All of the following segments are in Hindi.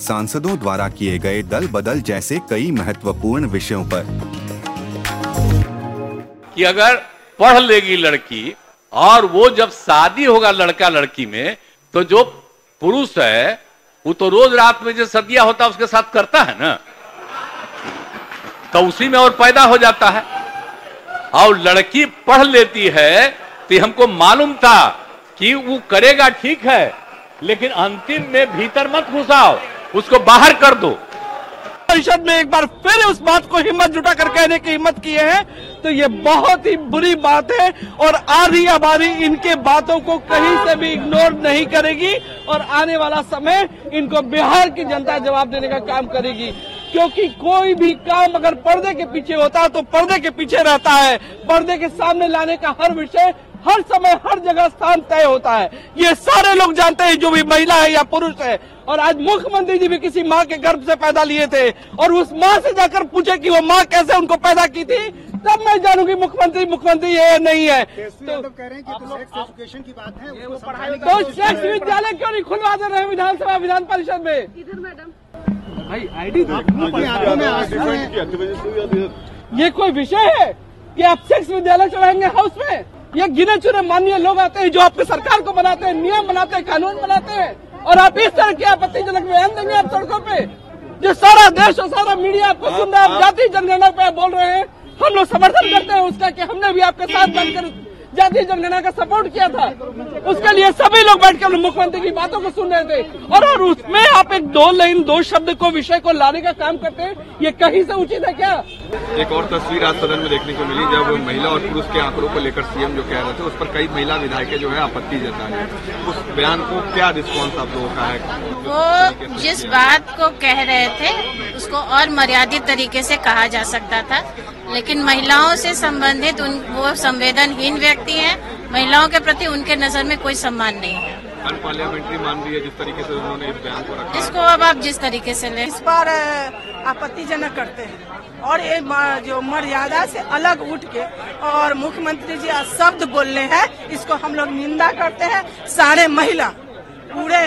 सांसदों द्वारा किए गए दल बदल जैसे कई महत्वपूर्ण विषयों पर। कि अगर पढ़ लेगी लड़की और वो जब शादी होगा लड़का लड़की में तो जो पुरुष है, वो तो रोज रात में जो सदिया होता है, उसके साथ करता है ना? तो उसी में और पैदा हो जाता है। और लड़की पढ़ लेती है तो हमको मालूम था कि वो करेगा ठीक है, लेकिन अंतिम में भीतर मत घुसाओ। उसको बाहर कर दो। परिषद में एक बार फिर उस बात को हिम्मत जुटा कर कहने की हिम्मत किए हैं तो ये बहुत ही बुरी बात है और आधी आबादी इनके बातों को कहीं से भी इग्नोर नहीं करेगी और आने वाला समय इनको बिहार की जनता जवाब देने का काम करेगी। क्योंकि कोई भी काम अगर पर्दे के पीछे होता है तो पर्दे के पीछे रहता है। पर्दे के सामने लाने का हर विषय हर समय हर जगह स्थान तय होता है। ये सारे लोग जानते हैं जो भी महिला है या पुरुष है। और आज मुख्यमंत्री जी भी किसी माँ के गर्भ से पैदा लिए थे और उस माँ से जाकर पूछे कि वो माँ कैसे उनको पैदा की थी तब मैं जानूँगी मुख्यमंत्री मुख्यमंत्री ये नहीं है। तो कह रहे हैं कि तो सेक्स एजुकेशन की बात है उसको तो सेक्स। विद्यालय क्यों नहीं खुलवा दे रहे विधानसभा विधान परिषद में? भाई आईडी हैं। ये कोई विषय है कि आप सेक्स विद्यालय चलाएँगे हाउस में? ये गिने चुने माननीय लोग आते हैं जो आपकी सरकार को बनाते हैं नियम बनाते हैं कानून बनाते हैं और आप इस तरह के आपत्तिजनक बयान देंगे आप सड़कों पे। जो सारा देश और सारा मीडिया आपको सुन रहा है आप जाति जनगणना पे बोल रहे हैं हम लोग समर्थन करते हैं उसका कि हमने भी आपके साथ बैठकर जातीय जनगणना का सपोर्ट किया था। उसके लिए सभी लोग बैठ कर मुख्यमंत्री की बातों को सुन रहे थे। और, और उसमें आप एक दो लाइन दो शब्द को विषय को लाने का काम करते हैं ये कहीं से उचित है क्या? एक और तस्वीर आज सदन में देखने को मिली जब महिला और पुरुष के आंकड़ों को लेकर सीएम जो कह रहे थे उस पर कई महिला विधायकें जो है आपत्ति जता रही उस बयान को क्या रिस्पॉन्स आप लोगों का है? वो जिस बात को कह रहे थे उसको और मर्यादित तरीके से कहा जा सकता था। लेकिन महिलाओं से संबंधित उन वो संवेदनहीन व्यक्ति हैं। महिलाओं के प्रति उनके नज़र में कोई सम्मान नहीं है। अनपार्लियामेंट्री मान रही है जिस तरीके से उन्होंने इस बयान को रखा। इसको अब आप जिस तरीके से लें। इस पर आपत्तिजनक करते हैं। और ये जो मर्यादा से अलग उठ के और मुख्यमंत्री जी आज शब्द बोल रहे हैं इसको हम लोग निंदा करते हैं। सारे महिला पूरे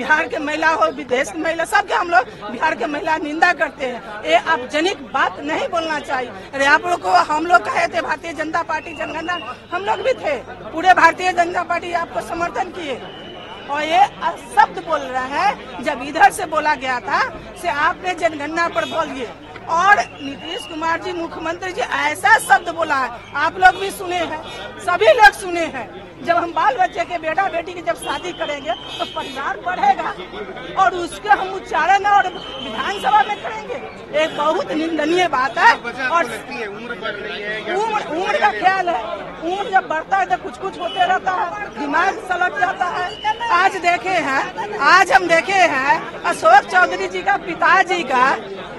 बिहार के महिला हो, विदेश की महिला, सबके हम लोग बिहार के महिला निंदा करते हैं। ये आप जनिक बात नहीं बोलना चाहिए अरे आप लोग को हम लोग कहे थे, भारतीय जनता पार्टी जनगणना, हम लोग भी थे। पूरे भारतीय जनता पार्टी आपको समर्थन किए। और ये शब्द बोल रहा है, जब इधर से बोला गया था, से आपने जनगणना पर बोलिए और नीतीश कुमार जी मुख्यमंत्री जी ऐसा शब्द बोला है। आप लोग भी सुने हैं सभी लोग सुने हैं। जब हम बाल बच्चे के बेटा बेटी की जब शादी करेंगे तो परिवार बढ़ेगा और उसके हम उच्चारण और विधानसभा में करेंगे। एक बहुत निंदनीय बात है। और उम्र या उम्र उम्र का ख्याल है। उम्र जब बढ़ता है तो कुछ कुछ होते रहता है। दिमाग सलट जाता है। आज देखे हैं आज हम देखे हैं अशोक चौधरी जी का पिताजी का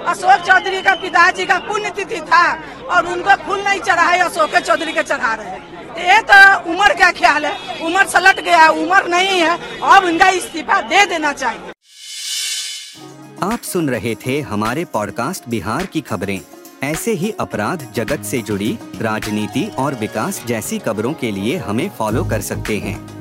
अशोक चौधरी का पिताजी का पुण्यतिथि था और उनको फूल नहीं चढ़ाए, अशोक चौधरी के चढ़ा रहे ये तो उम्र का ख्याल है। उम्र सलट गया, उम्र नहीं है, अब इनका इस्तीफा दे देना चाहिए। आप सुन रहे थे हमारे पॉडकास्ट बिहार की खबरें। ऐसे ही अपराध जगत से जुड़ी, राजनीति और विकास जैसी खबरों के लिए हमें फॉलो कर सकते हैं।